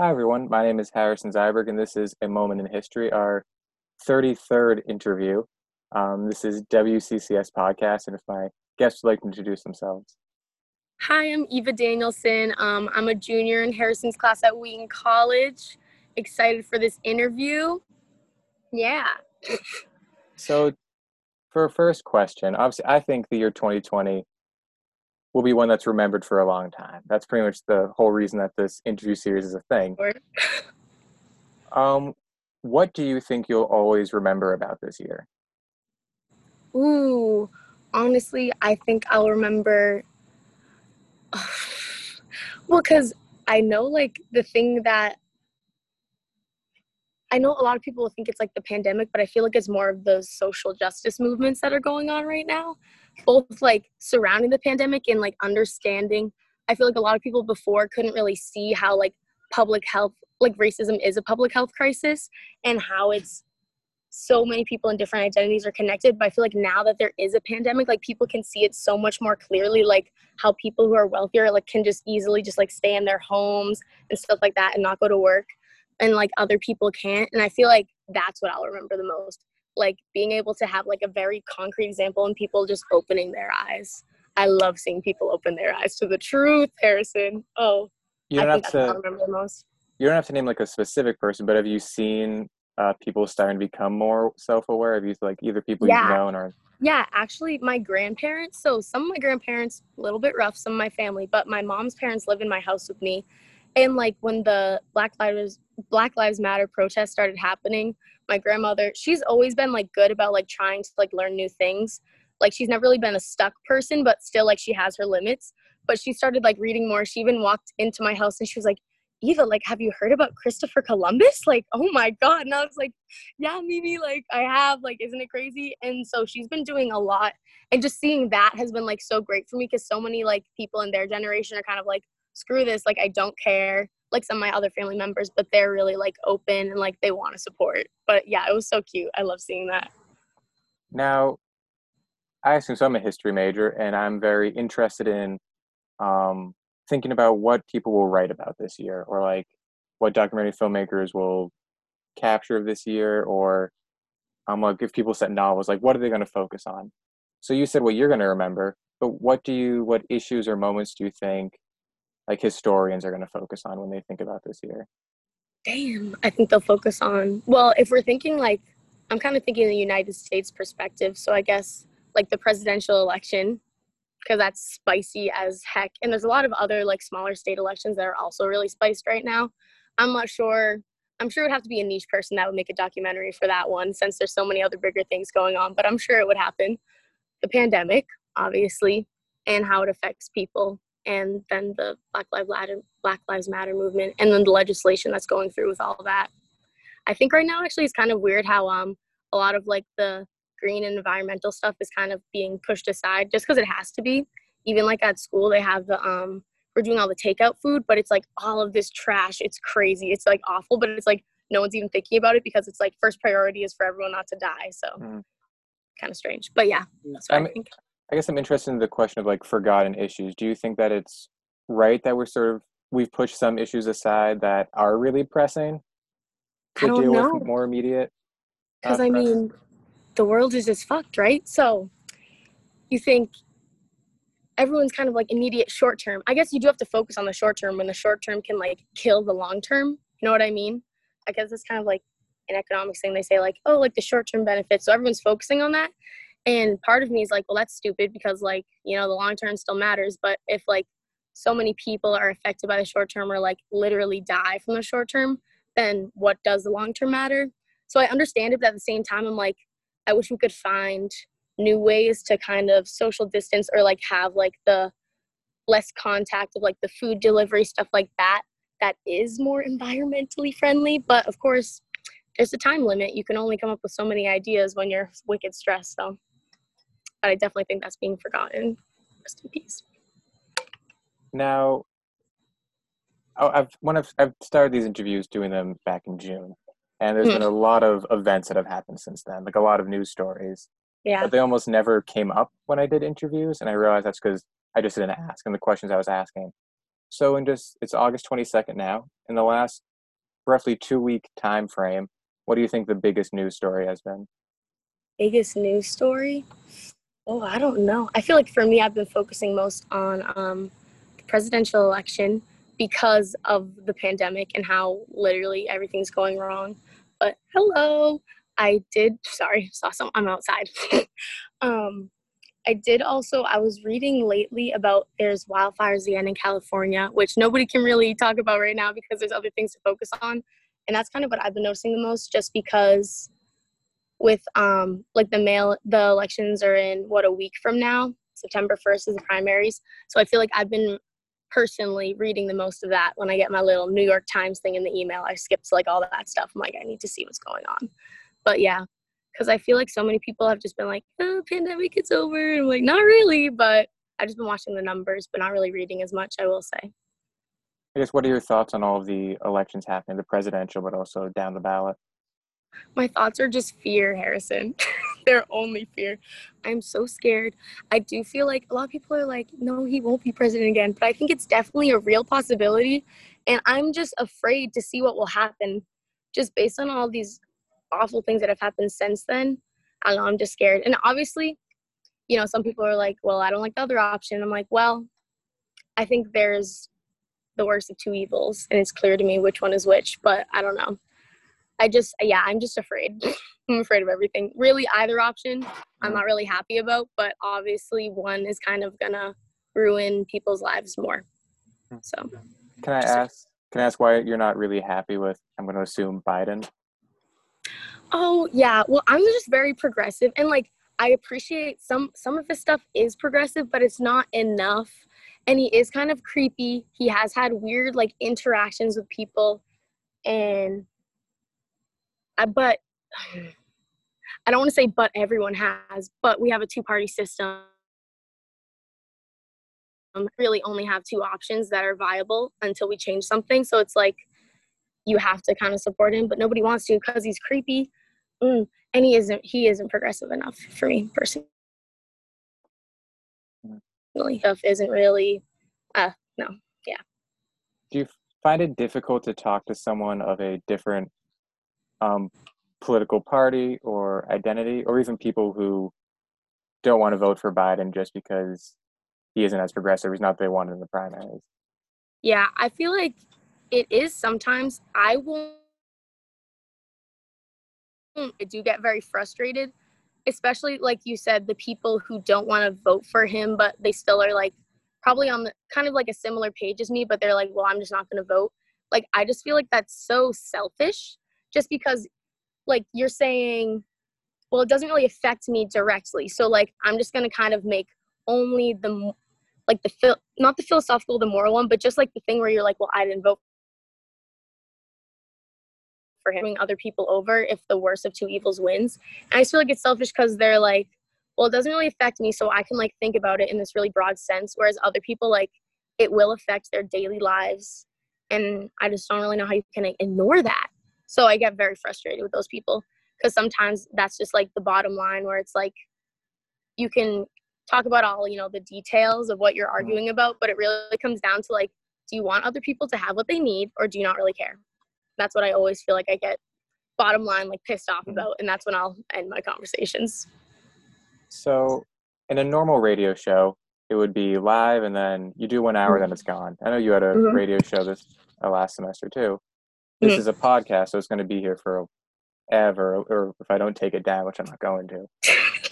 Hi, everyone. My name is Harrison Zyberg, and this is A Moment in History, our 33rd interview. Um, this is WCCS Podcast, and if my guests would like to introduce themselves. Hi, I'm Eva Danielson. Um, I'm a junior in Harrison's class at Wheaton College. Excited for this interview. Yeah. So, for a first question, obviously, I think the year 2020 will be one that's remembered for a long time. That's pretty much the whole reason that this interview series is a thing. Um, what do you think you'll always remember about this year? Ooh, honestly, I think I'll remember. well, because I know like the thing that I know a lot of people think it's like the pandemic, but I feel like it's more of those social justice movements that are going on right now, both like surrounding the pandemic and like understanding. I feel like a lot of people before couldn't really see how like public health, like racism is a public health crisis and how it's so many people in different identities are connected. But I feel like now that there is a pandemic, like people can see it so much more clearly, like how people who are wealthier like can just easily just like stay in their homes and stuff like that and not go to work and like other people can't and i feel like that's what i'll remember the most like being able to have like a very concrete example and people just opening their eyes i love seeing people open their eyes to the truth harrison oh You don't i have to. remember the most You don't have to name like a specific person, but have you seen uh, people starting to become more self-aware? Have you like either people Yeah. you've known or yeah actually my grandparents so some of my grandparents a little bit rough some of my family but my mom's parents live in my house with me and like when the black lives black lives matter protests started happening my grandmother she's always been like good about like trying to like learn new things. Like she's never really been a stuck person but still like she has her limits. But she started like reading more. She even walked into my house and she was like eva like have you heard about christopher columbus? Like oh my god. And i was like yeah mimi like i have. Like isn't it crazy? And so she's been doing a lot. And just seeing that has been like so great for me because so many like people in their generation are kind of like screw this like i don't care like some of my other family members but they're really like open and like they want to support but yeah it was so cute i love seeing that Now, I assume so. I'm a history major, and I'm very interested in um, thinking about what people will write about this year, or like what documentary filmmakers will capture of this year, or um, like if people set novels, like what are they going to focus on? So you said what you're going to remember, but what do you, what issues or moments do you think like historians are going to focus on when they think about this year? damn i think they'll focus on well if we're thinking like i'm kind of thinking the united states perspective so i guess like the presidential election because that's spicy as heck and there's a lot of other like smaller state elections that are also really spiced right now. I'm not sure i'm sure it would have to be a niche person that would make a documentary for that one since there's so many other bigger things going on but i'm sure it would happen. The pandemic obviously and how it affects people and then the black lives matter black lives matter movement and then the legislation that's going through with all that. I think right now actually it's kind of weird how um a lot of like the green and environmental stuff is kind of being pushed aside just because it has to be. Even like at school they have the um we're doing all the takeout food but it's like all of this trash. It's crazy. It's like awful but it's like no one's even thinking about it because it's like first priority is for everyone not to die so Mm. kind of strange. But yeah that's what I'm- i think I guess I'm interested in the question of like forgotten issues. Do you think that it's right that we're sort of we've pushed some issues aside that are really pressing I to don't deal know. with more immediate? Because uh, I mean, the world is just fucked, right? So you think everyone's kind of like immediate short term. I guess you do have to focus on the short term when the short term can like kill the long term. You know what I mean? I guess it's kind of like an economics thing. They say like, oh, like the short term benefits. So everyone's focusing on that. And part of me is like, well, that's stupid because like, you know, the long term still matters. But if like so many people are affected by the short term or like literally die from the short term, then what does the long term matter? So I understand it, but at the same time, I'm like, I wish we could find new ways to kind of social distance or like have like the less contact of like the food delivery stuff like that that is more environmentally friendly but of course there's a time limit you can only come up with so many ideas when you're wicked stressed so but i definitely think that's being forgotten rest in peace Now, oh, I've when I've I've started these interviews doing them back in June, and there's Hmm. been a lot of events that have happened since then, like a lot of news stories. yeah But they almost never came up when I did interviews, and I realized that's because I just didn't ask and the questions I was asking. So in just it's August 22nd now. In the last roughly two week time frame, what do you think the biggest news story has been? Biggest news story? Oh, I don't know. I feel like for me, I've been focusing most on um, the presidential election because of the pandemic and how literally everything's going wrong. But hello, I did. Sorry, saw some. I'm outside. um, I did also. I was reading lately about there's wildfires again in California, which nobody can really talk about right now because there's other things to focus on, and that's kind of what I've been noticing the most, just because with um like the mail the elections are in what a week from now? September 1st is the primaries. So i feel like i've been personally reading the most of that. When i get my little new york times thing in the email i skip to like all that stuff. I'm like i need to see what's going on. But yeah because i feel like so many people have just been like oh pandemic it's over. And i'm like not really but i've just been watching the numbers but not really reading as much i will say. I guess what are your thoughts on all of the elections happening the presidential but also down the ballot my thoughts are just fear, Harrison. They're only fear. I'm so scared. I do feel like a lot of people are like, no, he won't be president again. But I think it's definitely a real possibility. And I'm just afraid to see what will happen just based on all these awful things that have happened since then. I don't know, I'm just scared. And obviously, you know, some people are like, well, I don't like the other option. I'm like, well, I think there's the worst of two evils, and it's clear to me which one is which, but I don't know. I just, yeah, I'm just afraid. I'm afraid of everything. Really, either option, I'm not really happy about, but obviously, one is kind of gonna ruin people's lives more. Hmm. So, can I ask? Can I ask why you're not really happy with? I'm going to assume Biden. Oh yeah, well, I'm just very progressive, and like I appreciate some some of his stuff is progressive, but it's not enough. And he is kind of creepy. He has had weird like interactions with people, and but I don't want to say but everyone has, but we have a two party system. Really only have two options that are viable until we change something. So it's like you have to kind of support him, but nobody wants to because he's creepy. Mm. And he isn't he isn't progressive enough for me personally. Stuff isn't really uh no, yeah. Do you find it difficult to talk to someone of a different um, political party or identity, or even people who don't want to vote for Biden just because he isn't as progressive. He's not they wanted in the primaries. Yeah, I feel like it is sometimes. I won't. I do get very frustrated, especially like you said, the people who don't want to vote for him, but they still are like probably on the kind of like a similar page as me, but they're like, well, I'm just not going to vote. Like, I just feel like that's so selfish just because like you're saying well it doesn't really affect me directly. So like i'm just going to kind of make only the like the phil not the philosophical the moral one but just like the thing where you're like well i didn't vote for him other people over if the worst of two evils wins. And i just feel like it's selfish because they're like well it doesn't really affect me so i can like think about it in this really broad sense whereas other people like it will affect their daily lives. And i just don't really know how you can ignore that so I get very frustrated with those people because sometimes that's just like the bottom line where it's like you can talk about all, you know, the details of what you're mm-hmm. arguing about, but it really comes down to like, do you want other people to have what they need or do you not really care? That's what I always feel like I get bottom line like pissed off mm-hmm. about and that's when I'll end my conversations. So in a normal radio show, it would be live and then you do one hour, mm-hmm. then it's gone. I know you had a mm-hmm. radio show this uh, last semester too this mm-hmm. is a podcast, so it's going to be here for ever, or if I don't take it down, which I'm not going to.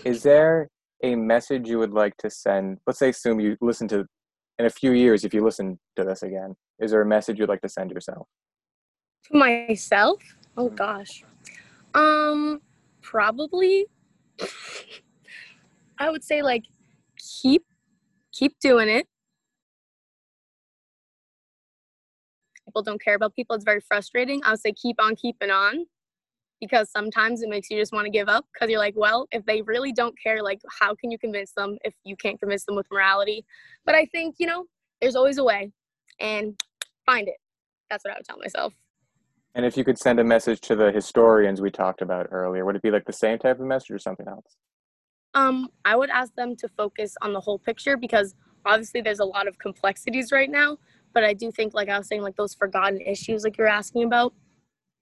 is there a message you would like to send? Let's say, assume you listen to in a few years, if you listen to this again, is there a message you'd like to send yourself? To myself? Oh mm-hmm. gosh. Um, probably. I would say like keep keep doing it people don't care about people, it's very frustrating. I would say keep on keeping on because sometimes it makes you just want to give up because you're like, well, if they really don't care, like, how can you convince them if you can't convince them with morality? But I think, you know, there's always a way and find it. That's what I would tell myself. And if you could send a message to the historians we talked about earlier, would it be like the same type of message or something else? Um, I would ask them to focus on the whole picture because obviously there's a lot of complexities right now but I do think, like I was saying, like those forgotten issues, like you're asking about,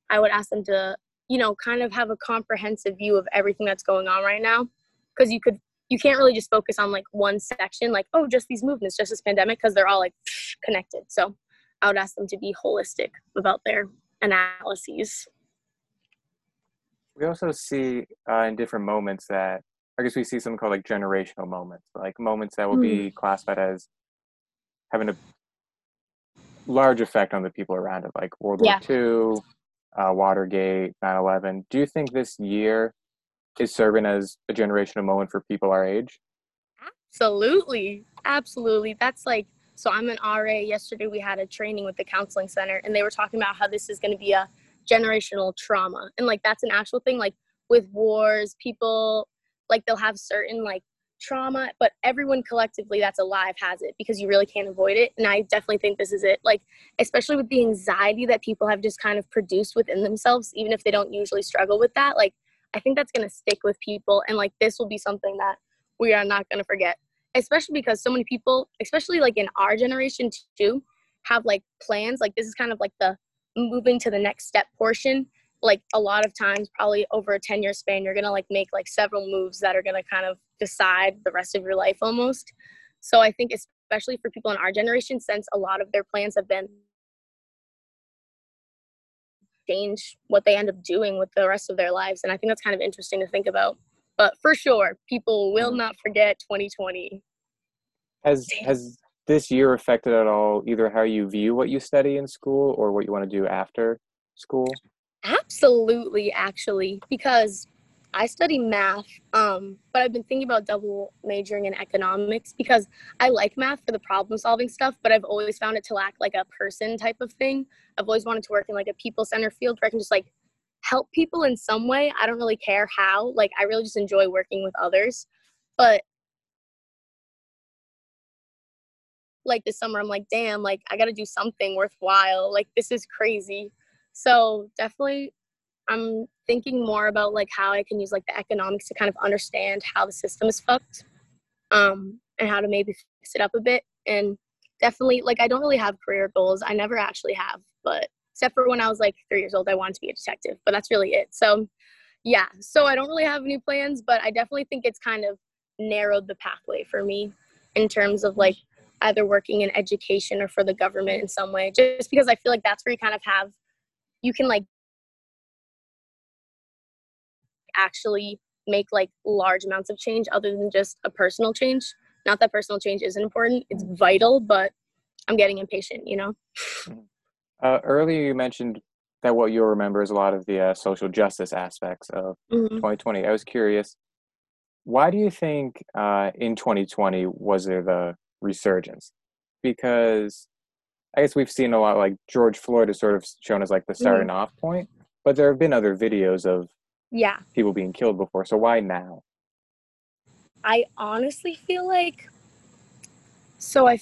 I would ask them to, you know, kind of have a comprehensive view of everything that's going on right now. Because you could, you can't really just focus on like one section, like, oh, just these movements, just this pandemic, because they're all like connected. So I would ask them to be holistic about their analyses. We also see uh, in different moments that I guess we see something called like generational moments, like moments that will mm. be classified as having a large effect on the people around it, like World yeah. War II, uh, Watergate, 9 11. Do you think this year is serving as a generational moment for people our age? Absolutely. Absolutely. That's like, so I'm an RA. Yesterday we had a training with the counseling center, and they were talking about how this is going to be a generational trauma. And like, that's an actual thing. Like, with wars, people like they'll have certain like trauma, but everyone collectively that's alive has it because you really can't avoid it. And I definitely think this is it. Like, especially with the anxiety that people have just kind of produced within themselves, even if they don't usually struggle with that, like, I think that's going to stick with people. And like, this will be something that we are not going to forget, especially because so many people, especially like in our generation too, have like plans. Like, this is kind of like the moving to the next step portion like a lot of times probably over a 10 year span you're gonna like make like several moves that are gonna kind of decide the rest of your life almost. So i think especially for people in our generation since a lot of their plans have been change what they end up doing with the rest of their lives and i think that's kind of interesting to think about. But for sure people will mm-hmm. not forget 2020 has has this year affected at all either how you view what you study in school or what you want to do after school Absolutely, actually, because I study math, um, but I've been thinking about double majoring in economics because I like math for the problem solving stuff, but I've always found it to lack like a person type of thing. I've always wanted to work in like a people center field where I can just like help people in some way. I don't really care how. Like, I really just enjoy working with others. But like this summer, I'm like, damn, like I got to do something worthwhile. Like, this is crazy. So definitely I'm thinking more about like how I can use like the economics to kind of understand how the system is fucked um, and how to maybe fix it up a bit. And definitely like I don't really have career goals. I never actually have, but except for when I was like three years old, I wanted to be a detective, but that's really it. So yeah, so I don't really have any plans, but I definitely think it's kind of narrowed the pathway for me in terms of like either working in education or for the government in some way, just because I feel like that's where you kind of have you can like actually make like large amounts of change other than just a personal change. Not that personal change isn't important, it's vital, but I'm getting impatient, you know? Mm-hmm. Uh, earlier, you mentioned that what you'll remember is a lot of the uh, social justice aspects of mm-hmm. 2020. I was curious, why do you think uh, in 2020 was there the resurgence? Because I guess we've seen a lot like George Floyd is sort of shown as like the starting mm-hmm. off point, but there have been other videos of yeah people being killed before. So why now? I honestly feel like so I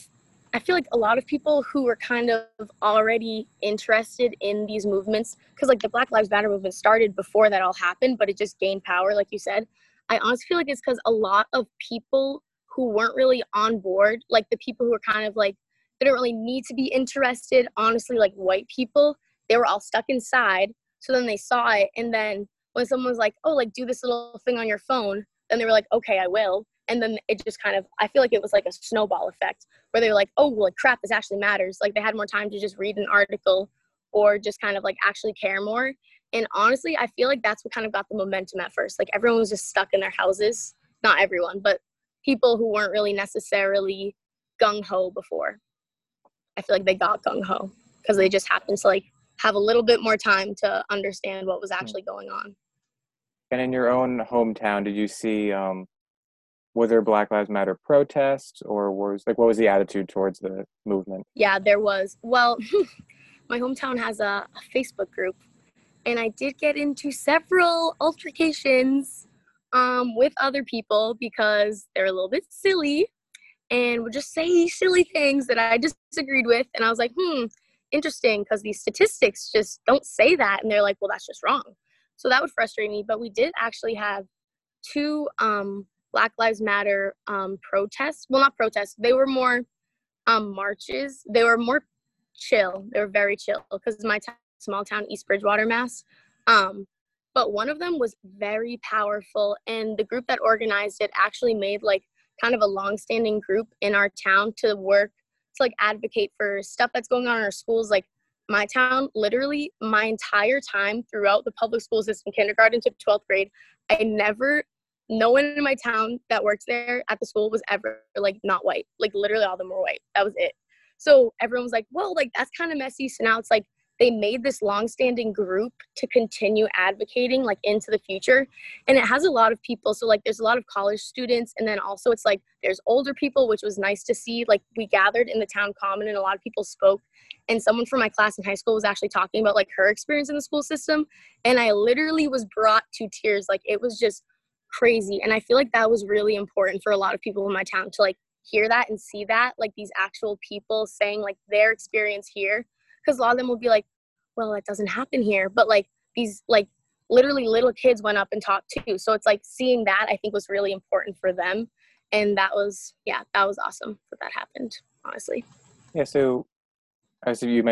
I feel like a lot of people who were kind of already interested in these movements because like the Black Lives Matter movement started before that all happened, but it just gained power like you said. I honestly feel like it's because a lot of people who weren't really on board, like the people who were kind of like they don't really need to be interested. Honestly, like white people, they were all stuck inside. So then they saw it. And then when someone was like, oh, like do this little thing on your phone, then they were like, okay, I will. And then it just kind of, I feel like it was like a snowball effect where they were like, oh, well, like crap, this actually matters. Like they had more time to just read an article or just kind of like actually care more. And honestly, I feel like that's what kind of got the momentum at first. Like everyone was just stuck in their houses. Not everyone, but people who weren't really necessarily gung ho before. I feel like they got gung ho because they just happened to like have a little bit more time to understand what was hmm. actually going on. And in your own hometown, did you see um, were there Black Lives Matter protests or was like what was the attitude towards the movement? Yeah, there was. Well, my hometown has a, a, Facebook group, and I did get into several altercations um, with other people because they're a little bit silly and would just say silly things that I disagreed with. And I was like, hmm, interesting, because these statistics just don't say that. And they're like, well, that's just wrong. So that would frustrate me. But we did actually have two um, Black Lives Matter um, protests. Well, not protests, they were more um, marches. They were more chill. They were very chill because my small town East Bridgewater, Mass. Um, but one of them was very powerful, and the group that organized it actually made like kind of a long-standing group in our town to work to like advocate for stuff that's going on in our schools. Like my town, literally my entire time throughout the public school system, kindergarten to 12th grade, I never no one in my town that works there at the school was ever like not white. Like literally all of them were white. That was it. So everyone was like, well, like that's kind of messy. So now it's like they made this long-standing group to continue advocating like into the future. And it has a lot of people so like there's a lot of college students and then also it's like there's older people which was nice to see. Like we gathered in the town common and a lot of people spoke. And someone from my class in high school was actually talking about like her experience in the school system. And i literally was brought to tears. Like it was just crazy. And i feel like that was really important for a lot of people in my town to like hear that and see that like these actual people saying like their experience here because a lot of them will be like well it doesn't happen here but like these like literally little kids went up and talked too. So it's like seeing that i think was really important for them. And that was yeah that was awesome that that happened honestly. Yeah so as you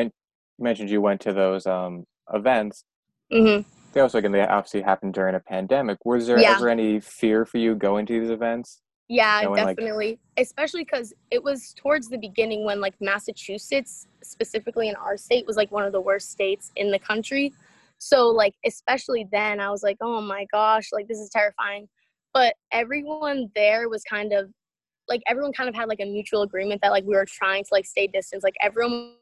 mentioned you went to those um, events. Mm-hmm. they also again they obviously happened during a pandemic. Was there Yeah. ever any fear for you going to these events Yeah, knowing, like- definitely. Especially because it was towards the beginning when like Massachusetts, specifically in our state, was like one of the worst states in the country. So like especially then I was like, oh my gosh, like this is terrifying. But everyone there was kind of like everyone kind of had like a mutual agreement that like we were trying to like stay distance. Like everyone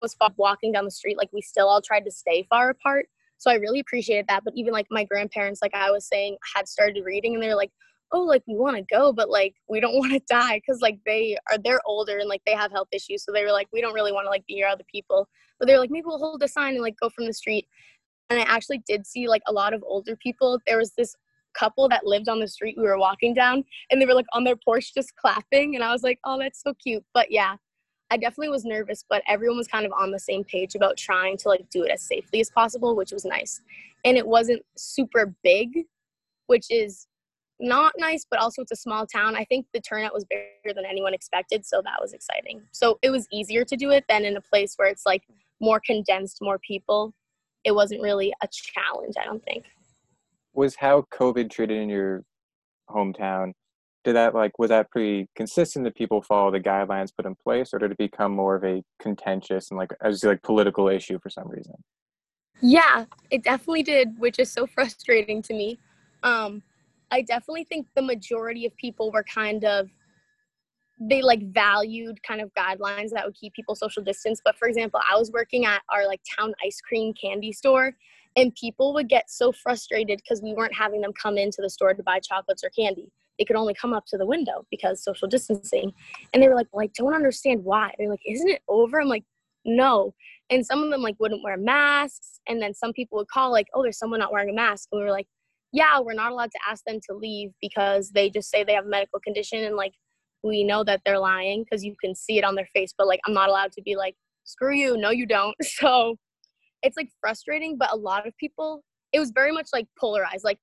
was walking down the street, like we still all tried to stay far apart. So I really appreciated that. But even like my grandparents, like I was saying, had started reading and they're like, oh, like we want to go, but like we don't want to die because like they are they're older and like they have health issues. So they were like, we don't really want to like be near other people. But they're like, maybe we'll hold a sign and like go from the street. And I actually did see like a lot of older people. There was this couple that lived on the street we were walking down and they were like on their porch just clapping and I was like, oh, that's so cute. But yeah, I definitely was nervous, but everyone was kind of on the same page about trying to like do it as safely as possible, which was nice. And it wasn't super big, which is not nice, but also it's a small town. I think the turnout was bigger than anyone expected, so that was exciting. So it was easier to do it than in a place where it's like more condensed, more people. It wasn't really a challenge, I don't think. was how covid treated in your hometown did that like was that pretty consistent that people follow the guidelines put in place or did it become more of a contentious and like as like political issue for some reason Yeah, it definitely did, which is so frustrating to me. Um, I definitely think the majority of people were kind of they like valued kind of guidelines that would keep people social distance. But for example, I was working at our like town ice cream candy store and people would get so frustrated because we weren't having them come into the store to buy chocolates or candy. They could only come up to the window because social distancing. And they were like, Well, I don't understand why. They're like, Isn't it over? I'm like, No. And some of them like wouldn't wear masks. And then some people would call like, Oh, there's someone not wearing a mask. And we were like, Yeah, we're not allowed to ask them to leave because they just say they have a medical condition and like we know that they're lying because you can see it on their face, but like I'm not allowed to be like, screw you, no, you don't. So it's like frustrating, but a lot of people, it was very much like polarized. Like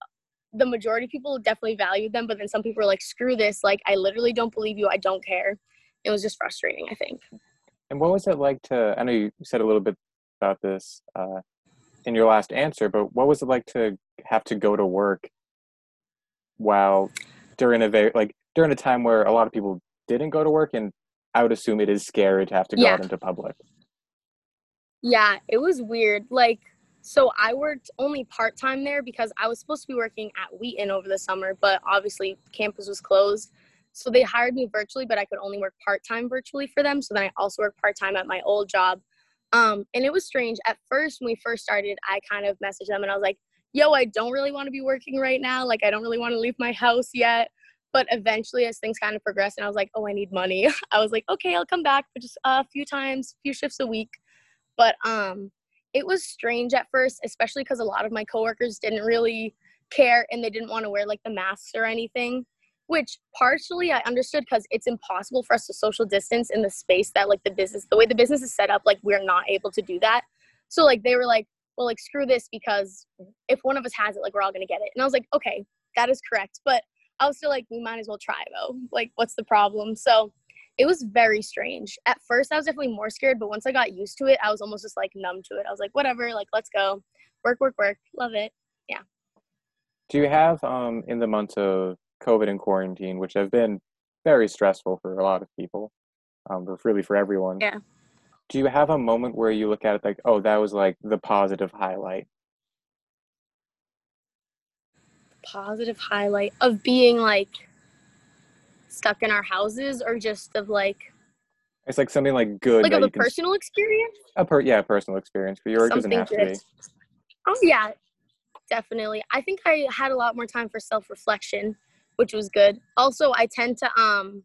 the majority of people definitely valued them, but then some people were like, screw this, like I literally don't believe you, I don't care. It was just frustrating, I think. and what was it like to i know you said a little bit about this uh, in your last answer but what was it like to have to go to work while during a very like during a time where a lot of people didn't go to work and i would assume it is scary to have to go Yeah. out into public Yeah, it was weird. Like, so I worked only part time there because I was supposed to be working at Wheaton over the summer, but obviously campus was closed. So they hired me virtually, but I could only work part time virtually for them. So then I also worked part time at my old job. Um, and it was strange. At first, when we first started, I kind of messaged them and I was like, yo, I don't really want to be working right now. Like, I don't really want to leave my house yet. But eventually, as things kind of progressed, and I was like, oh, I need money, I was like, okay, I'll come back for just a few times, a few shifts a week but um it was strange at first especially because a lot of my coworkers didn't really care and they didn't want to wear like the masks or anything which partially i understood because it's impossible for us to social distance in the space that like the business the way the business is set up like we're not able to do that. So like they were like well like screw this because if one of us has it like we're all gonna get it. And i was like okay that is correct but i was still like we might as well try though like what's the problem? So it was very strange. At first, I was definitely more scared, but once I got used to it, I was almost just like numb to it. I was like, whatever, like let's go, work, work, work, love it. Yeah. Do you have um in the months of COVID and quarantine, which have been very stressful for a lot of people, um, but really for everyone. Yeah. Do you have a moment where you look at it like, oh, that was like the positive highlight? Positive highlight of being like stuck in our houses or just of like It's like something like good like of a can s- personal experience? a per yeah, a personal experience for yours doesn't have to be. Oh yeah, definitely. I think I had a lot more time for self-reflection, which was good. Also, I tend to um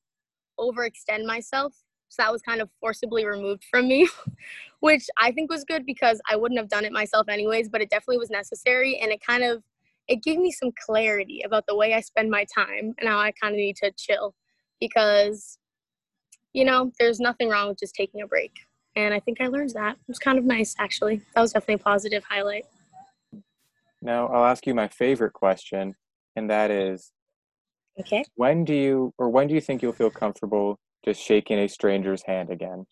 overextend myself, so that was kind of forcibly removed from me, which I think was good because I wouldn't have done it myself anyways, but it definitely was necessary and it kind of it gave me some clarity about the way I spend my time and how I kind of need to chill because you know, there's nothing wrong with just taking a break. And I think I learned that. It was kind of nice actually. That was definitely a positive highlight. Now I'll ask you my favorite question, and that is Okay. when do you or when do you think you'll feel comfortable just shaking a stranger's hand again?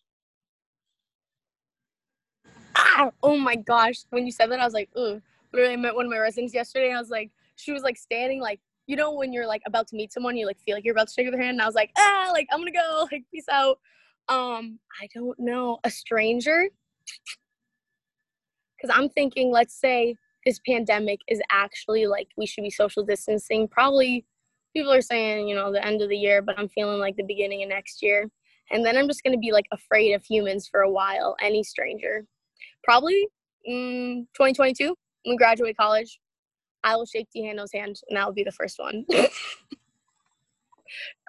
Ah, oh my gosh. When you said that, I was like, ooh. Literally, I met one of my residents yesterday, and I was like, she was like standing, like, you know, when you're like about to meet someone, you like feel like you're about to shake their hand, and I was like, ah, like I'm gonna go, like peace out. Um, I don't know, a stranger, because I'm thinking, let's say this pandemic is actually like we should be social distancing. Probably, people are saying, you know, the end of the year, but I'm feeling like the beginning of next year, and then I'm just gonna be like afraid of humans for a while. Any stranger, probably mm, 2022 when we graduate college, I will shake D'Hano's hand, and that will be the first one.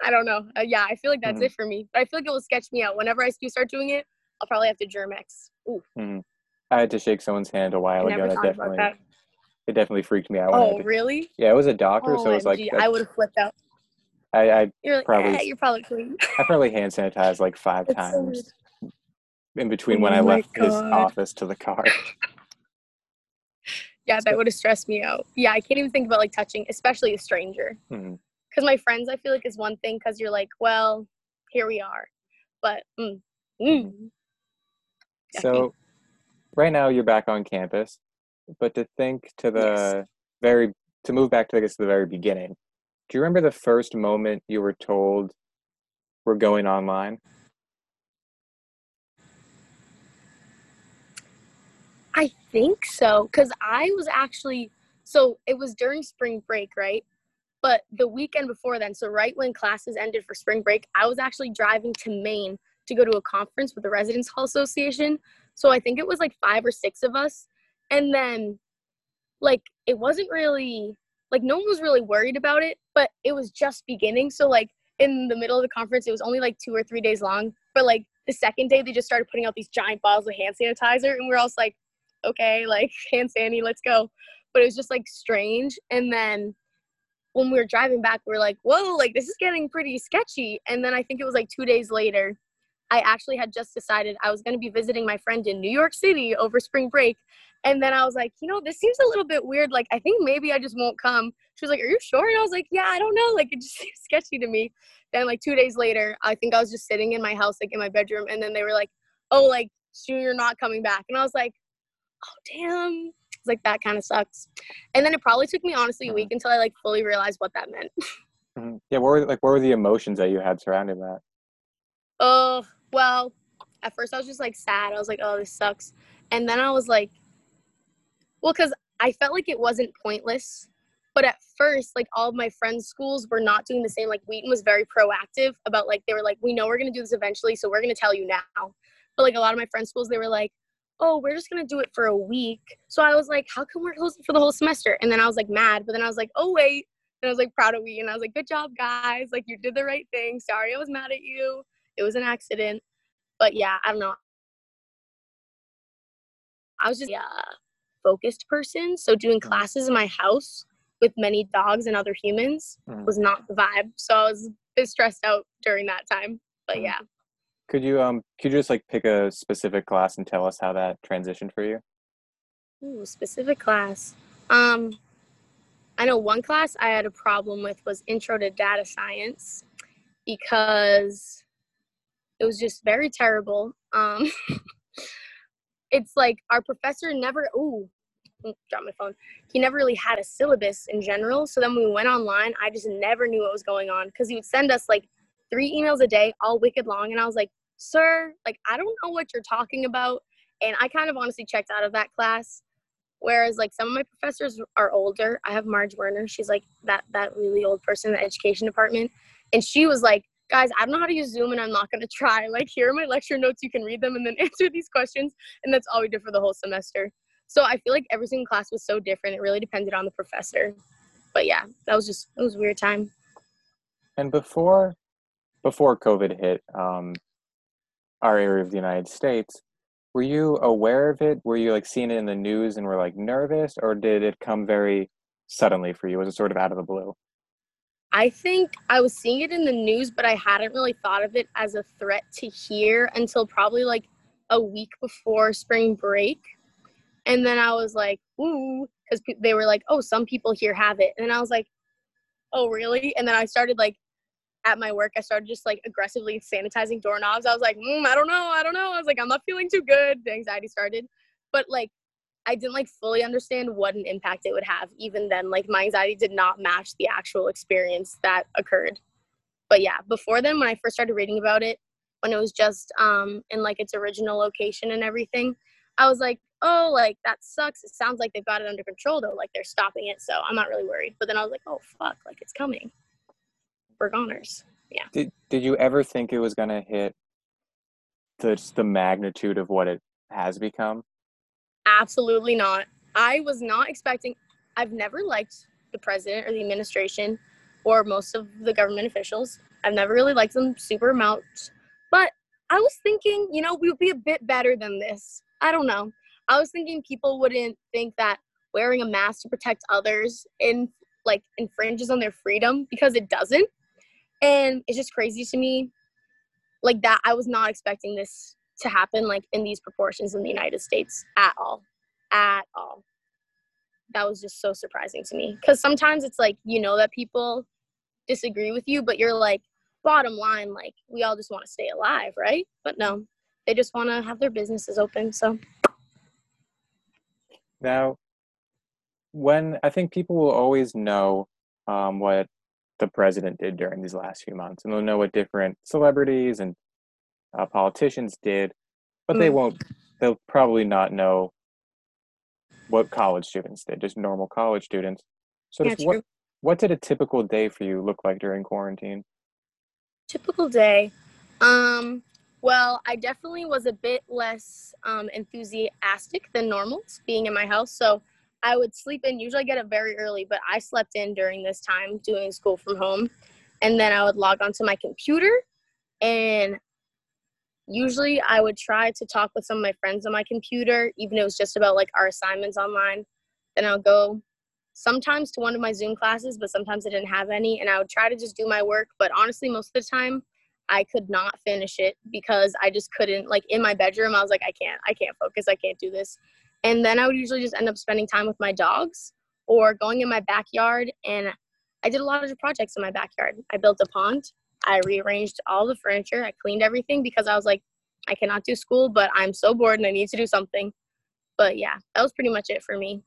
I don't know. Uh, yeah, I feel like that's Mhm. it for me. But I feel like it will sketch me out. Whenever I do start doing it, I'll probably have to Germex. Ooh, Mhm. I had to shake someone's hand a while ago. never That definitely that. it definitely freaked me out. Oh, to, really? yeah, it was a doctor, so it was like a- I would have flipped out. I, I You're like, Probably- eh, you're probably clean. I probably hand sanitized like five That's so times in between Oh when I left his office to the car. Yeah, that would have stressed me out. Yeah, I can't even think about like touching, especially a stranger. Because my friends, I feel like is one thing. Because you're like, well, here we are, but mm, mm. So right now you're back on campus, but to think to the very to move back to I guess the very beginning. Do you remember the first moment you were told we're going online? I think so because I was actually so it was during spring break, right? But the weekend before then, so right when classes ended for spring break, I was actually driving to Maine to go to a conference with the Residence Hall Association. So I think it was like five or six of us. And then like it wasn't really like no one was really worried about it, but it was just beginning. So like in the middle of the conference, it was only like two or three days long. But like the second day, they just started putting out these giant bottles of hand sanitizer, and we are all like, okay, like hand sandy, let's go. But it was just like strange. And then when we were driving back, we were like, whoa, like this is getting pretty sketchy. And then I think it was like two days later, I actually had just decided I was going to be visiting my friend in New York City over spring break. And then I was like, you know, this seems a little bit weird. Like, I think maybe I just won't come. She was like, Are you sure? And I was like, Yeah, I don't know. Like, it just seems sketchy to me. Then, like, two days later, I think I was just sitting in my house, like in my bedroom. And then they were like, Oh, like, Stu, you're not coming back. And I was like, Oh, damn. It's like, that kind of sucks. And then it probably took me, honestly, a week until I like fully realized what that meant. Mhm. Yeah, what were like what were the emotions that you had surrounding that? Oh, well, at first I was just like sad. I was like, oh, this sucks. And then I was like, well, because I felt like it wasn't pointless. But at first, like all of my friends' schools were not doing the same. Like Wheaton was very proactive about like, they were like, we know we're going to do this eventually, so we're going to tell you now. But like a lot of my friends' schools, they were like, oh, we're just going to do it for a week. So I was like, how come we're closed for the whole semester? And then I was like mad. But then I was like, oh, wait. And I was like proud of Wheaton. I was like, good job, guys. Like you did the right thing. Sorry I was mad at you it was an accident but yeah i don't know i was just a focused person so doing classes in my house with many dogs and other humans Mhm. was not the vibe so i was a bit stressed out during that time but Mhm. yeah Could you um could you just like pick a specific class and tell us how that transitioned for you? Ooh, specific class um i know one class i had a problem with was intro to data science because It was just very terrible. Um, it's like our professor never. Ooh, drop my phone. He never really had a syllabus in general. So then when we went online, I just never knew what was going on because he would send us like three emails a day, all wicked long, and I was like, "Sir, like I don't know what you're talking about." And I kind of honestly checked out of that class. Whereas like some of my professors are older. I have Marge Werner. She's like that that really old person in the education department, and she was like, "Guys, I don't know how to use Zoom, and I'm not gonna try. Like here are my lecture notes. You can read them and then answer these questions." And that's all we did for the whole semester. So I feel like every single class was so different. It really depended on the professor. But yeah, that was just it was a weird time. And before before COVID hit um, our area of the United States, were you aware of it? Were you like seeing it in the news and were like nervous, or did it come very suddenly for you? Was it sort of out of the blue? I think I was seeing it in the news, but I hadn't really thought of it as a threat to here until probably like a week before spring break. And then I was like, ooh, because they were like, oh, some people here have it. And I was like, oh, really? And then I started like at my work, I started just like aggressively sanitizing doorknobs. I was like, mm, I don't know, I don't know. I was like, I'm not feeling too good. The anxiety started. But like, I didn't like fully understand what an impact it would have. Even then, like, my anxiety did not match the actual experience that occurred. But yeah, before then, when I first started reading about it, when it was just um, in like its original location and everything, I was like, oh, like that sucks. It sounds like they've got it under control though, like they're stopping it. So I'm not really worried. But then I was like, oh fuck, like it's coming. We're goners. Yeah. Did Did you ever think it was gonna hit the the magnitude of what it has become? Absolutely not. I was not expecting. I've never liked the president or the administration or most of the government officials. I've never really liked them super much. But I was thinking, you know, we would be a bit better than this. I don't know. I was thinking people wouldn't think that wearing a mask to protect others in like infringes on their freedom because it doesn't. And it's just crazy to me like that I was not expecting this to happen like in these proportions in the United States at all. At all. That was just so surprising to me cuz sometimes it's like you know that people disagree with you but you're like bottom line like we all just want to stay alive, right? But no. They just want to have their businesses open, so Now, when I think people will always know um, what the president did during these last few months, and they'll know what different celebrities and uh, politicians did, but they Mm. won't. They'll probably not know what college students did, just normal college students. So, yeah, just what what did a typical day for you look like during quarantine? Typical day. Um, well, I definitely was a bit less um, enthusiastic than normal being in my house. So I would sleep in, usually get up very early, but I slept in during this time doing school from home. And then I would log onto my computer and usually I would try to talk with some of my friends on my computer, even if it was just about like our assignments online. Then I'll go sometimes to one of my Zoom classes, but sometimes I didn't have any. And I would try to just do my work. But honestly, most of the time, I could not finish it because I just couldn't. Like in my bedroom, I was like, I can't, I can't focus, I can't do this. And then I would usually just end up spending time with my dogs or going in my backyard. And I did a lot of projects in my backyard. I built a pond. I rearranged all the furniture. I cleaned everything because I was like, I cannot do school, but I'm so bored and I need to do something. But yeah, that was pretty much it for me.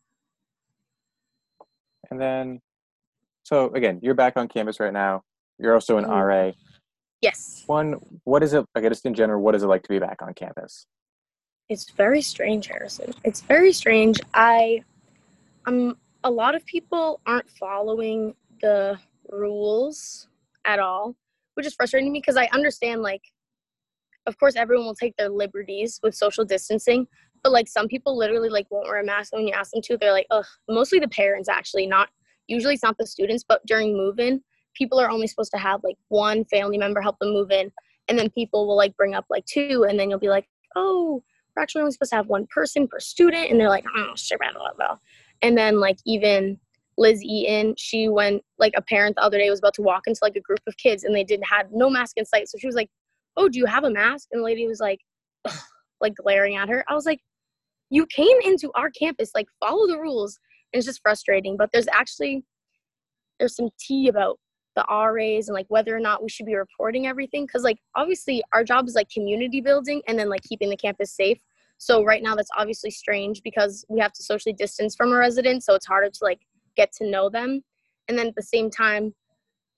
And then, so again, you're back on campus right now. You're also an Mhm. RA. Yes, One, what is it? I guess in general, what is it like to be back on campus? It's very strange, Harrison. It's very strange. I, um, a lot of people aren't following the rules at all, which is frustrating me because I understand like, of course, everyone will take their liberties with social distancing, but like some people literally like won't wear a mask when you ask them to. They're like, ugh. Mostly the parents actually, not usually it's not the students, but during move-in, people are only supposed to have like one family member help them move in, and then people will like bring up like two, and then you'll be like, oh, we're actually only supposed to have one person per student, and they're like, mm, oh, sure, blah blah blah. And then like even Liz Eaton, she went like a parent the other day was about to walk into like a group of kids, and they did had no mask in sight, so she was like, oh, do you have a mask? And the lady was like, like glaring at her. I was like, you came into our campus, like follow the rules. And it's just frustrating. But there's actually there's some tea about the RAs and like whether or not we should be reporting everything because like obviously our job is like community building and then like keeping the campus safe. So right now that's obviously strange because we have to socially distance from our residents, so it's harder to like get to know them. And then at the same time,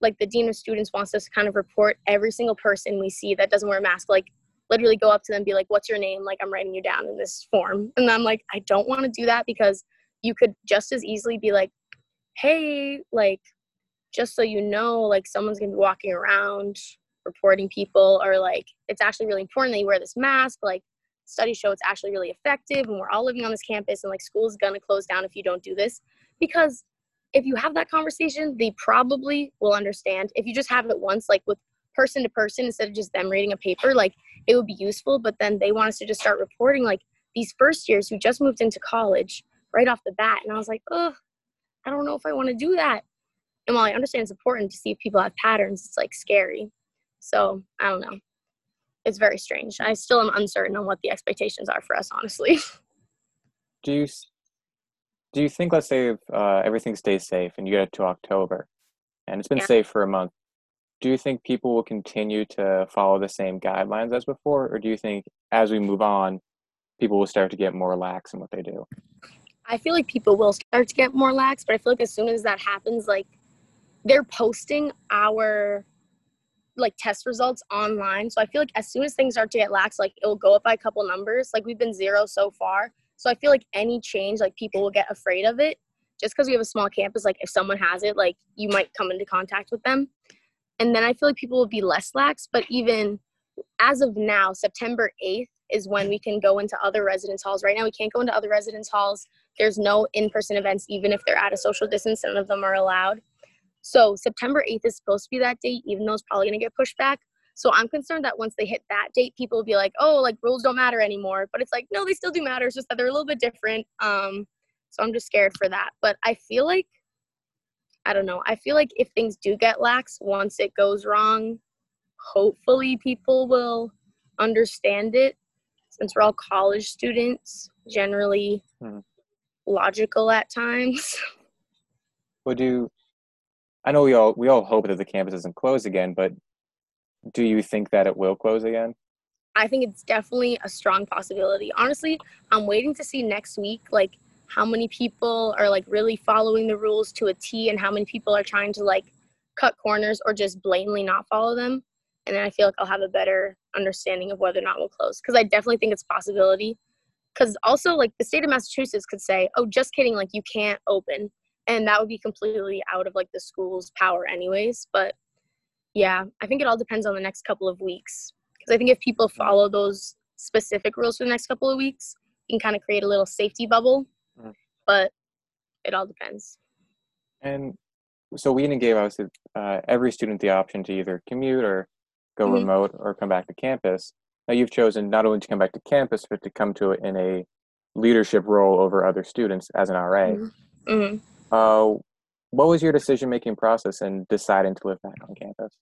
like the dean of students wants us to kind of report every single person we see that doesn't wear a mask, like literally go up to them be like, "What's your name?" Like I'm writing you down in this form, and I'm like, I don't want to do that because you could just as easily be like, "Hey, like just so you know, like someone's gonna be walking around reporting people, or like it's actually really important that you wear this mask. Like studies show it's actually really effective, and we're all living on this campus, and like school's gonna close down if you don't do this. Because if you have that conversation, they probably will understand. If you just have it once, like with person to person, instead of just them reading a paper, like it would be useful. But then they want us to just start reporting like these first years who just moved into college right off the bat. And I was like, oh, I don't know if I want to do that. And while I understand it's important to see if people have patterns, it's like scary. So I don't know. It's very strange. I still am uncertain on what the expectations are for us, honestly. Do you do you think, let's say, if uh, everything stays safe and you get to October, and it's been yeah. safe for a month, do you think people will continue to follow the same guidelines as before, or do you think as we move on, people will start to get more lax in what they do? I feel like people will start to get more lax, but I feel like as soon as that happens, like they're posting our like test results online. So I feel like as soon as things start to get lax, like it'll go up by a couple numbers. Like we've been zero so far. So I feel like any change, like people will get afraid of it. Just because we have a small campus, like if someone has it, like you might come into contact with them. And then I feel like people will be less lax. But even as of now, September 8th is when we can go into other residence halls. Right now, we can't go into other residence halls. There's no in person events, even if they're at a social distance, none of them are allowed. So September 8th is supposed to be that date, even though it's probably going to get pushed back. So I'm concerned that once they hit that date, people will be like, oh, like rules don't matter anymore. But it's like, no, they still do matter. It's just that they're a little bit different. Um, so I'm just scared for that. But I feel like, I don't know, I feel like if things do get lax, once it goes wrong, hopefully people will understand it since we're all college students, generally hmm. logical at times. Would you I know we all we all hope that the campus doesn't close again, but do you think that it will close again? I think it's definitely a strong possibility. Honestly, I'm waiting to see next week like how many people are like really following the rules to a T and how many people are trying to like cut corners or just blatantly not follow them. And then I feel like I'll have a better understanding of whether or not we'll close. Because I definitely think it's possibility. Because also, like, the state of Massachusetts could say, oh, just kidding, like, you can't open and that would be completely out of like the school's power anyways but yeah i think it all depends on the next couple of weeks because i think if people follow those specific rules for the next couple of weeks you can kind of create a little safety bubble mm. but it all depends and so Wheaton gave us uh, every student the option to either commute or go mm-hmm. remote or come back to campus now you've chosen not only to come back to campus but to come to it in a leadership role over other students as an ra mm-hmm. Uh, what was your decision making process in deciding to live back on campus?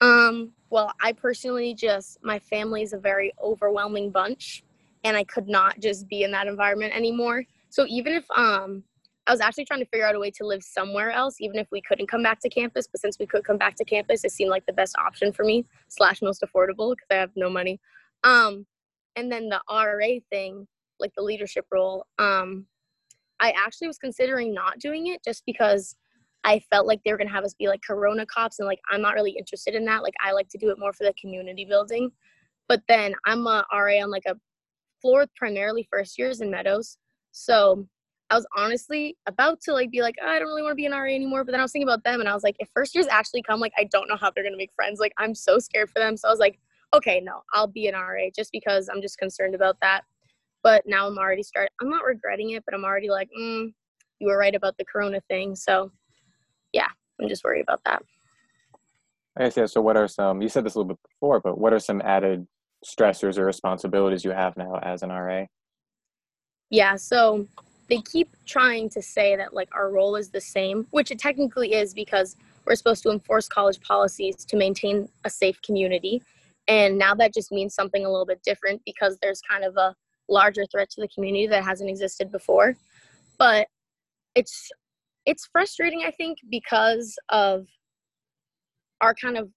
Um, well, I personally just, my family is a very overwhelming bunch, and I could not just be in that environment anymore. So even if um, I was actually trying to figure out a way to live somewhere else, even if we couldn't come back to campus. But since we could come back to campus, it seemed like the best option for me, slash most affordable because I have no money. Um, and then the RA thing, like the leadership role, um, I actually was considering not doing it just because I felt like they were gonna have us be like Corona cops, and like I'm not really interested in that. Like I like to do it more for the community building. But then I'm a RA on like a floor primarily first years in Meadows, so I was honestly about to like be like, oh, I don't really want to be an RA anymore. But then I was thinking about them, and I was like, if first years actually come, like I don't know how they're gonna make friends. Like I'm so scared for them. So I was like, okay, no, I'll be an RA just because I'm just concerned about that. But now I'm already starting. I'm not regretting it, but I'm already like, mm, you were right about the corona thing. So, yeah, I'm just worried about that. I guess, yeah. So, what are some, you said this a little bit before, but what are some added stressors or responsibilities you have now as an RA? Yeah. So, they keep trying to say that like our role is the same, which it technically is because we're supposed to enforce college policies to maintain a safe community. And now that just means something a little bit different because there's kind of a larger threat to the community that hasn't existed before. But it's it's frustrating, I think, because of our kind of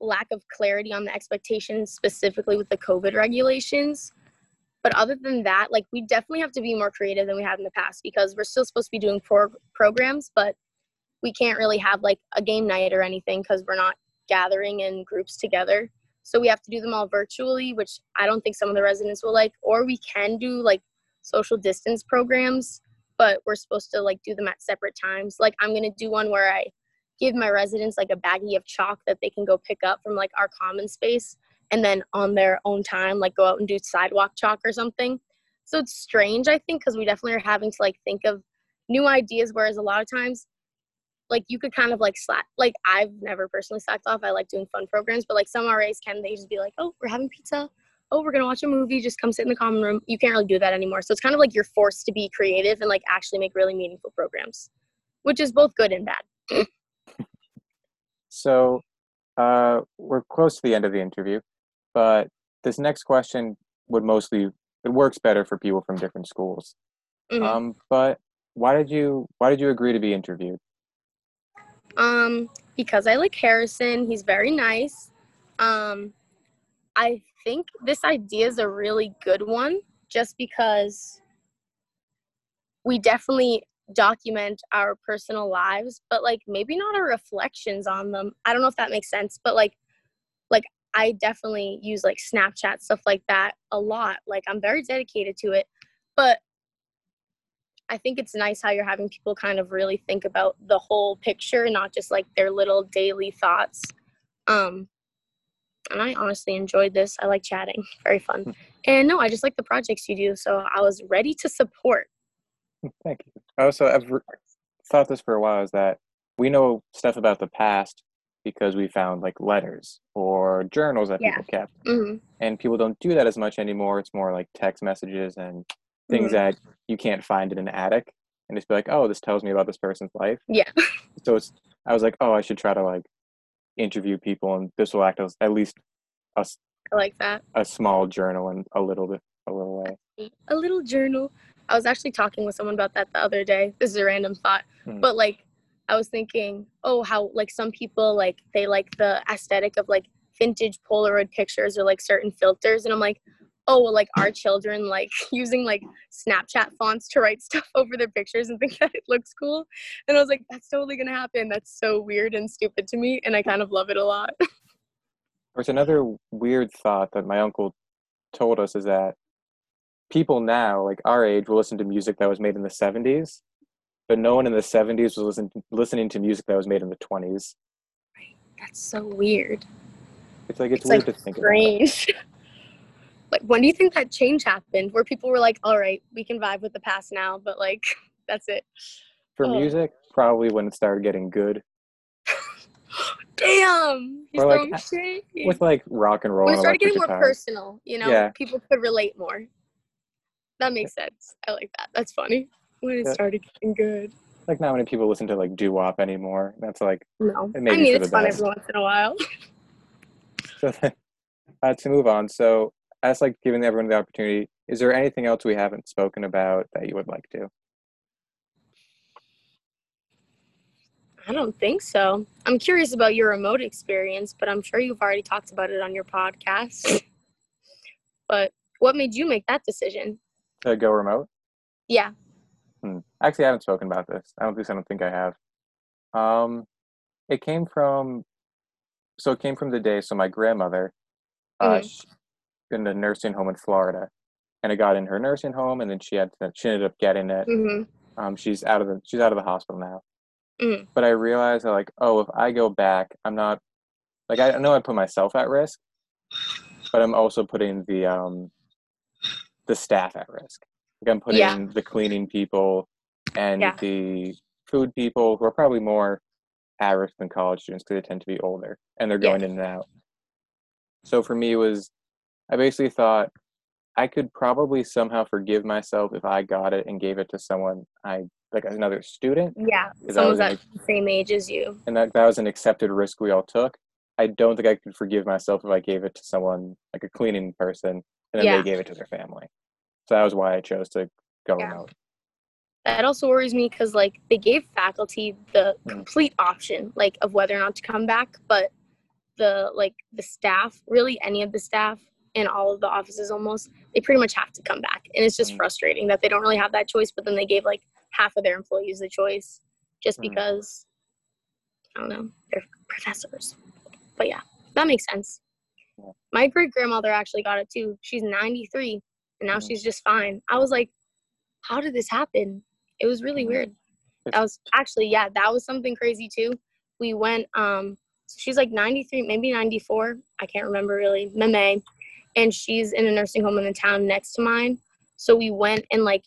lack of clarity on the expectations specifically with the COVID regulations. But other than that, like we definitely have to be more creative than we have in the past because we're still supposed to be doing pro- programs, but we can't really have like a game night or anything because we're not gathering in groups together. So we have to do them all virtually, which I don't think some of the residents will like. Or we can do like social distance programs, but we're supposed to like do them at separate times. Like I'm gonna do one where I give my residents like a baggie of chalk that they can go pick up from like our common space and then on their own time like go out and do sidewalk chalk or something. So it's strange I think because we definitely are having to like think of new ideas whereas a lot of times like you could kind of like slack like i've never personally slacked off. I like doing fun programs but like some ras can they just be like oh we're having pizza. Oh we're gonna watch a movie. Just come sit in the common room. You can't really do that anymore. So it's kind of like you're forced to be creative and like actually make really meaningful programs which is both good and bad. So uh, we're close to the end of the interview but this next question would mostly it works better for people from different schools. Mm-hmm. um, but why did you why did you agree to be interviewed um, because I like Harrison. He's very nice. Um, I think this idea is a really good one just because we definitely document our personal lives, but like maybe not our reflections on them. I don't know if that makes sense, but like like I definitely use like Snapchat stuff like that a lot. Like I'm very dedicated to it. But I think it's nice how you're having people kind of really think about the whole picture, not just like their little daily thoughts. Um, and I honestly enjoyed this. I like chatting, very fun. Hmm. And no, I just like the projects you do, so I was ready to support. Thank you. I also, I've thought this for a while is that we know stuff about the past because we found like letters or journals that yeah. people kept, mm-hmm. and people don't do that as much anymore. It's more like text messages and things mm-hmm. that you can't find in an attic and just be like, oh, this tells me about this person's life. Yeah. so it's, I was like, oh, I should try to like interview people and this will act as at least a, I like that. A small journal and a little bit, a little way. A little journal. I was actually talking with someone about that the other day. This is a random thought, mm-hmm. but like, I was thinking, oh, how like some people like they like the aesthetic of like vintage Polaroid pictures or like certain filters, and I'm like, oh well like our children like using like snapchat fonts to write stuff over their pictures and think that it looks cool. And i was like that's totally gonna happen. That's so weird and stupid to me and i kind of love it a lot. There's another weird thought that my uncle told us is that people now like our age will listen to music that was made in the 70s but no one in the 70s was listen, listening to music that was made in the 20s right. That's so weird. It's like it's, it's weird like to think strange. about when do you think that change happened where people were like all right we can vibe with the past now but like that's it. For oh. music probably when it started getting good. Damn! He's like, with like rock and roll when it started getting more personal you know yeah. people could relate more. That makes sense. I like that. That's funny. When it yeah. started getting good. Like not many people listen to like doo-wop anymore. That's like no. i mean it's fun every once in a while. So uh, to move on so as like giving everyone the opportunity, is there anything else we haven't spoken about that you would like to? I don't think so. I'm curious about your remote experience, but I'm sure you've already talked about it on your podcast. but what made you make that decision? To go remote? Yeah. Hmm. Actually, I haven't spoken about this. I don't think I don't think I have. Um, it came from, so it came from the day. So my grandmother, uh, mm. she, in a nursing home in Florida, and it got in her nursing home, and then she had to, she ended up getting it. Mm-hmm. Um, she's out of the she's out of the hospital now. Mm-hmm. But I realized that like, oh, if I go back, I'm not like I know I put myself at risk, but I'm also putting the um the staff at risk. Like I'm putting yeah. the cleaning people and yeah. the food people who are probably more at risk than college students because they tend to be older and they're going yeah. in and out. So for me, it was I basically thought I could probably somehow forgive myself if I got it and gave it to someone I like another student. Yeah, someone's at the same age as you. And that that was an accepted risk we all took. I don't think I could forgive myself if I gave it to someone like a cleaning person and then yeah. they gave it to their family. So that was why I chose to go yeah. remote. that also worries me because like they gave faculty the Mm. complete option like of whether or not to come back but the like the staff really any of the staff in all of the offices almost they pretty much have to come back and it's just Mm. frustrating that they don't really have that choice but then they gave like half of their employees the choice just Mm. because i don't know they're professors but yeah that makes sense Yeah. my great grandmother actually got it too she's 93 and now Mhm. she's just fine i was like how did this happen it was really Mhm. weird that was actually yeah that was something crazy too we went um she's like 93 maybe 94 i can't remember really meme and she's in a nursing home in the town next to mine. So we went and like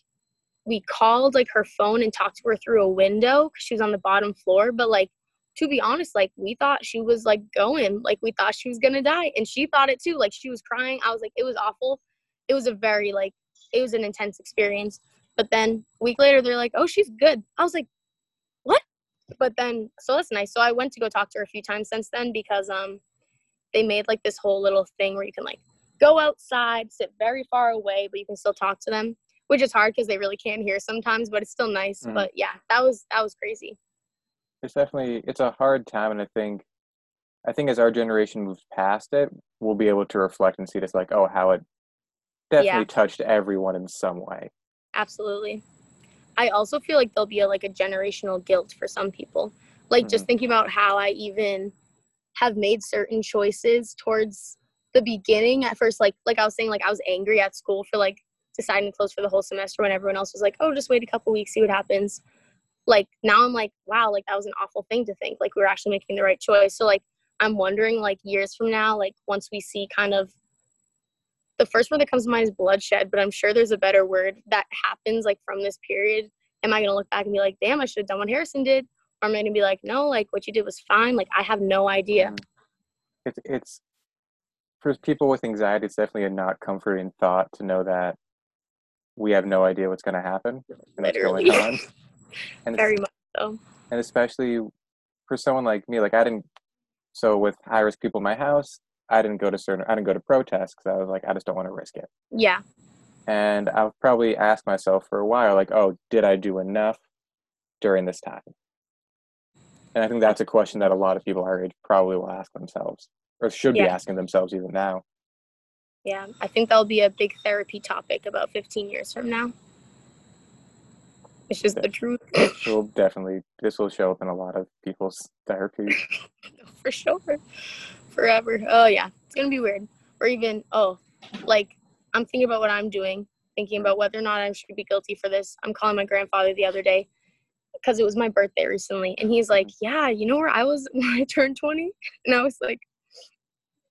we called like her phone and talked to her through a window because she was on the bottom floor. But like to be honest like we thought she was like going. Like we thought she was gonna die and she thought it too. Like she was crying. I was like it was awful. It was a very like it was an intense experience. But then a week later they're like oh she's good. I was like what? But then so that's nice. So i went to go talk to her a few times since then because um they made like this whole little thing where you can like go outside sit very far away but you can still talk to them which is hard because they really can't hear sometimes but it's still nice. Mhm. but yeah that was that was crazy. It's definitely it's a hard time and i think i think as our generation moves past it we'll be able to reflect and see this like oh how it definitely Yeah. touched everyone in some way. Absolutely. I also feel like there'll be a, like a generational guilt for some people. Like just thinking about how i even have made certain choices towards the beginning at first like like i was saying like i was angry at school for like deciding to close for the whole semester when everyone else was like oh just wait a couple weeks see what happens like now i'm like wow like that was an awful thing to think like we were actually making the right choice so like i'm wondering like years from now like once we see kind of the first word that comes to mind is bloodshed, but I'm sure there's a better word that happens like from this period. Am I gonna look back and be like, damn, I should have done what Harrison did? Or am I gonna be like, no, like what you did was fine? Like I have no idea. It's it's for people with anxiety it's definitely a not comforting thought to know that we have no idea what's going to happen and what's going on. And Very much so. and especially for someone like me like i didn't so with high risk people in my house i didn't go to certain i didn't go to protests because i was like i just don't want to risk it. Yeah. and i've probably ask myself for a while like oh did i do enough during this time? And i think that's a question that a lot of people our age probably will ask themselves or should be asking themselves even now Yeah. I think that'll be a big therapy topic about 15 years from now. It's just the truth. it will definitely this will show up in a lot of people's therapy for sure. Forever. Oh yeah. It's gonna be weird. Or even oh, like I'm thinking about what I'm doing, thinking about whether or not I should be guilty for this. I'm calling my grandfather the other day because it was my birthday recently, and he's like, mm-hmm. "Yeah, you know where I was when I turned 20?" And I was like,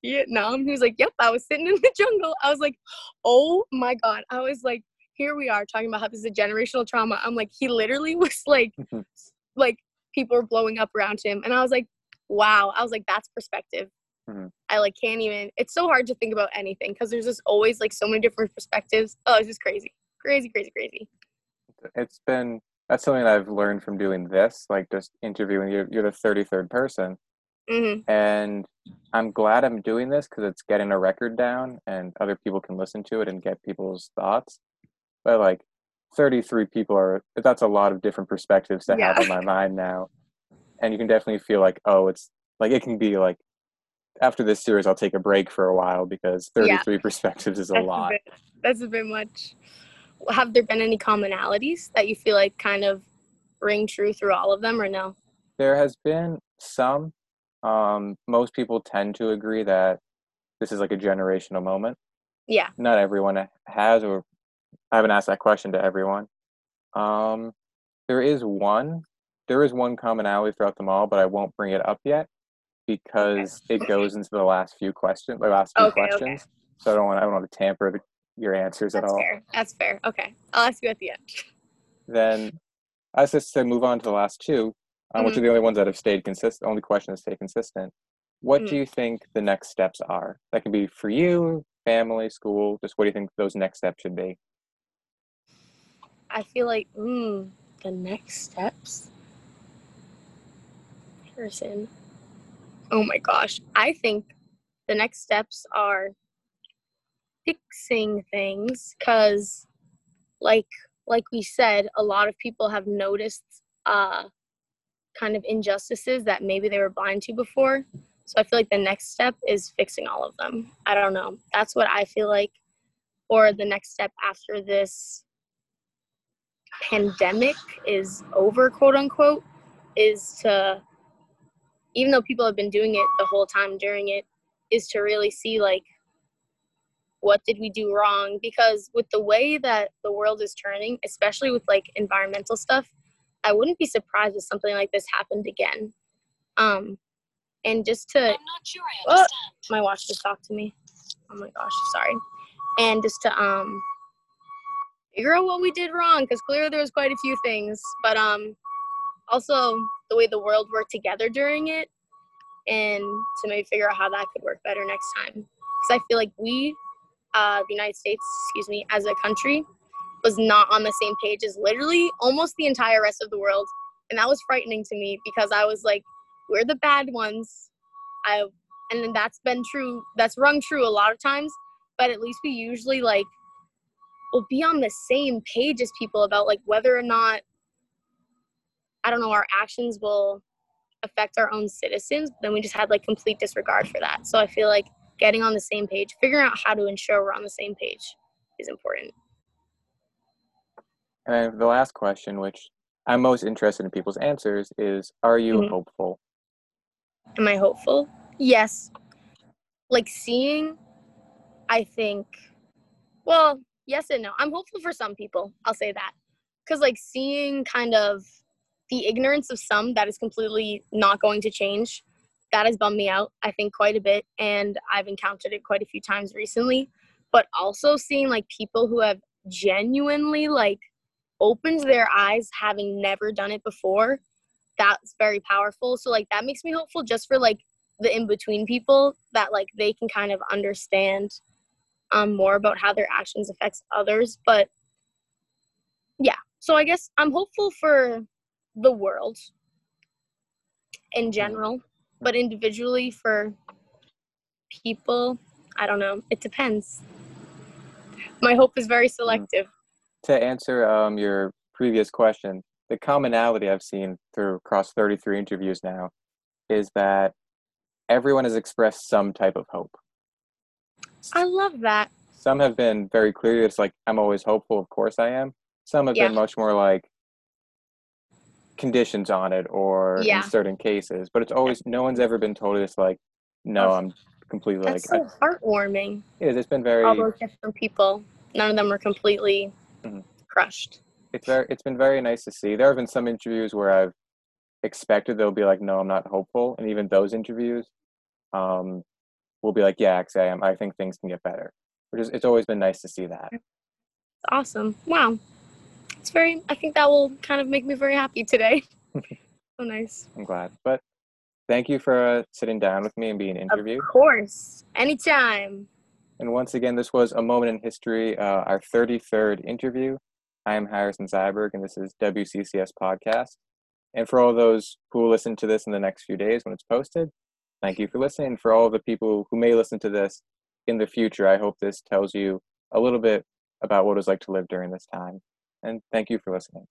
"Vietnam." He was like, "Yep, I was sitting in the jungle." I was like, "Oh my god!" I was like, "Here we are talking about how this is a generational trauma." I'm like, he literally was like, like people were blowing up around him, and I was like, "Wow!" I was like, "That's perspective." Mhm. I like can't even. It's so hard to think about anything because there's just always like so many different perspectives. Oh, it's just crazy, crazy, crazy, crazy. it's been that's something that I've learned from doing this, like just interviewing you. You're the thirty third person, hmm and I'm glad I'm doing this because it's getting a record down, and other people can listen to it and get people's thoughts. But like, thirty three people are that's a lot of different perspectives to have Yeah. in my mind now, and you can definitely feel like oh, it's like it can be like after this series I'll take a break for a while because Yeah. 33 perspectives is a That's lot. bit, that's a bit much. Have there been any commonalities that you feel like kind of ring true through all of them, or no? There has been some. Um, most people tend to agree that this is like a generational moment. Yeah. Not everyone has, or I haven't asked that question to everyone. Um, there is one. There is one commonality throughout them all, but I won't bring it up yet because it goes into the last few questions, the last few Okay, okay. So I don't want I don't want to tamper the, your answers at That's all. fair. That's fair. Okay, I'll ask you at the end. then I was just to move on to the last two, uh, which are the only ones that have stayed consistent. Only question that stay consistent. What Mhm. do you think the next steps are? That can be for you, family, school. Just what do you think those next steps should be? I feel like mm, the next steps. Harrison. Oh my gosh. I think the next steps are fixing things because, like, like we said, a lot of people have noticed uh, kind of injustices that maybe they were blind to before. So I feel like the next step is fixing all of them. I don't know. That's what I feel like. Or the next step after this pandemic is over, quote unquote, is to, even though people have been doing it the whole time during it, is to really see like what did we do wrong because with the way that the world is turning especially with like environmental stuff i wouldn't be surprised if something like this happened again. Um and just to I'm not sure I understand. oh, my watch just talked to me. Oh my gosh sorry. And just to um figure out what we did wrong because clearly there was quite a few things. But um also the way the world worked together during it and to maybe figure out how that could work better next time. Because i feel like we uh, the united states excuse me as a country was not on the same page as literally almost the entire rest of the world. And that was frightening to me because i was like we're the bad ones. I and then that's been true that's rung true a lot of times but at least we usually like will be on the same page as people about like whether or not i don't know our actions will affect our own citizens then we just had like complete disregard for that. So i feel like getting on the same page figuring out how to ensure we're on the same page is important And the last question, which I'm most interested in people's answers, is Are you Mhm. hopeful? am i hopeful? Yes. Like seeing i think well yes and no. I'm hopeful for some people i'll say that. Because like seeing kind of the ignorance of some that is completely not going to change that has bummed me out i think quite a bit and i've encountered it quite a few times recently. But also seeing like people who have genuinely like opened their eyes having never done it before that's very powerful. So like that makes me hopeful just for like the in between people that like they can kind of understand um more about how their actions affects others. But yeah. So i guess i'm hopeful for the world in general but individually for people i don't know. It depends. My hope is very selective To answer um, your previous question, the commonality I've seen through across 33 interviews now is that everyone has expressed some type of hope. i love that Some have been very clear. It's like, I'm always hopeful. Of course I am. Some have Yeah. been much more like conditions on it or Yeah. in certain cases. But it's always, no one's ever been told just like, no, I'm completely that's like, so heartwarming it is. It's been very, all those different people none of them are completely Mhm. crushed it's very it's been very nice to see. There have been some interviews where I've expected they'll be like, no, I'm not hopeful, and even those interviews, um, will be like, yeah, actually, I am. I think things can get better. Which is it's always been nice to see that. It's awesome. Wow. It's very, I think that will kind of make me very happy today. so nice. I'm glad. But thank you for uh, sitting down with me and being interviewed. Of course. Anytime. And once again, this was a moment in history, uh, our 33rd interview. I am Harrison Zyberg, and this is WCCS Podcast. And for all those who will listen to this in the next few days when it's posted, thank you for listening. For all the people who may listen to this in the future, I hope this tells you a little bit about what it was like to live during this time. And thank you for listening.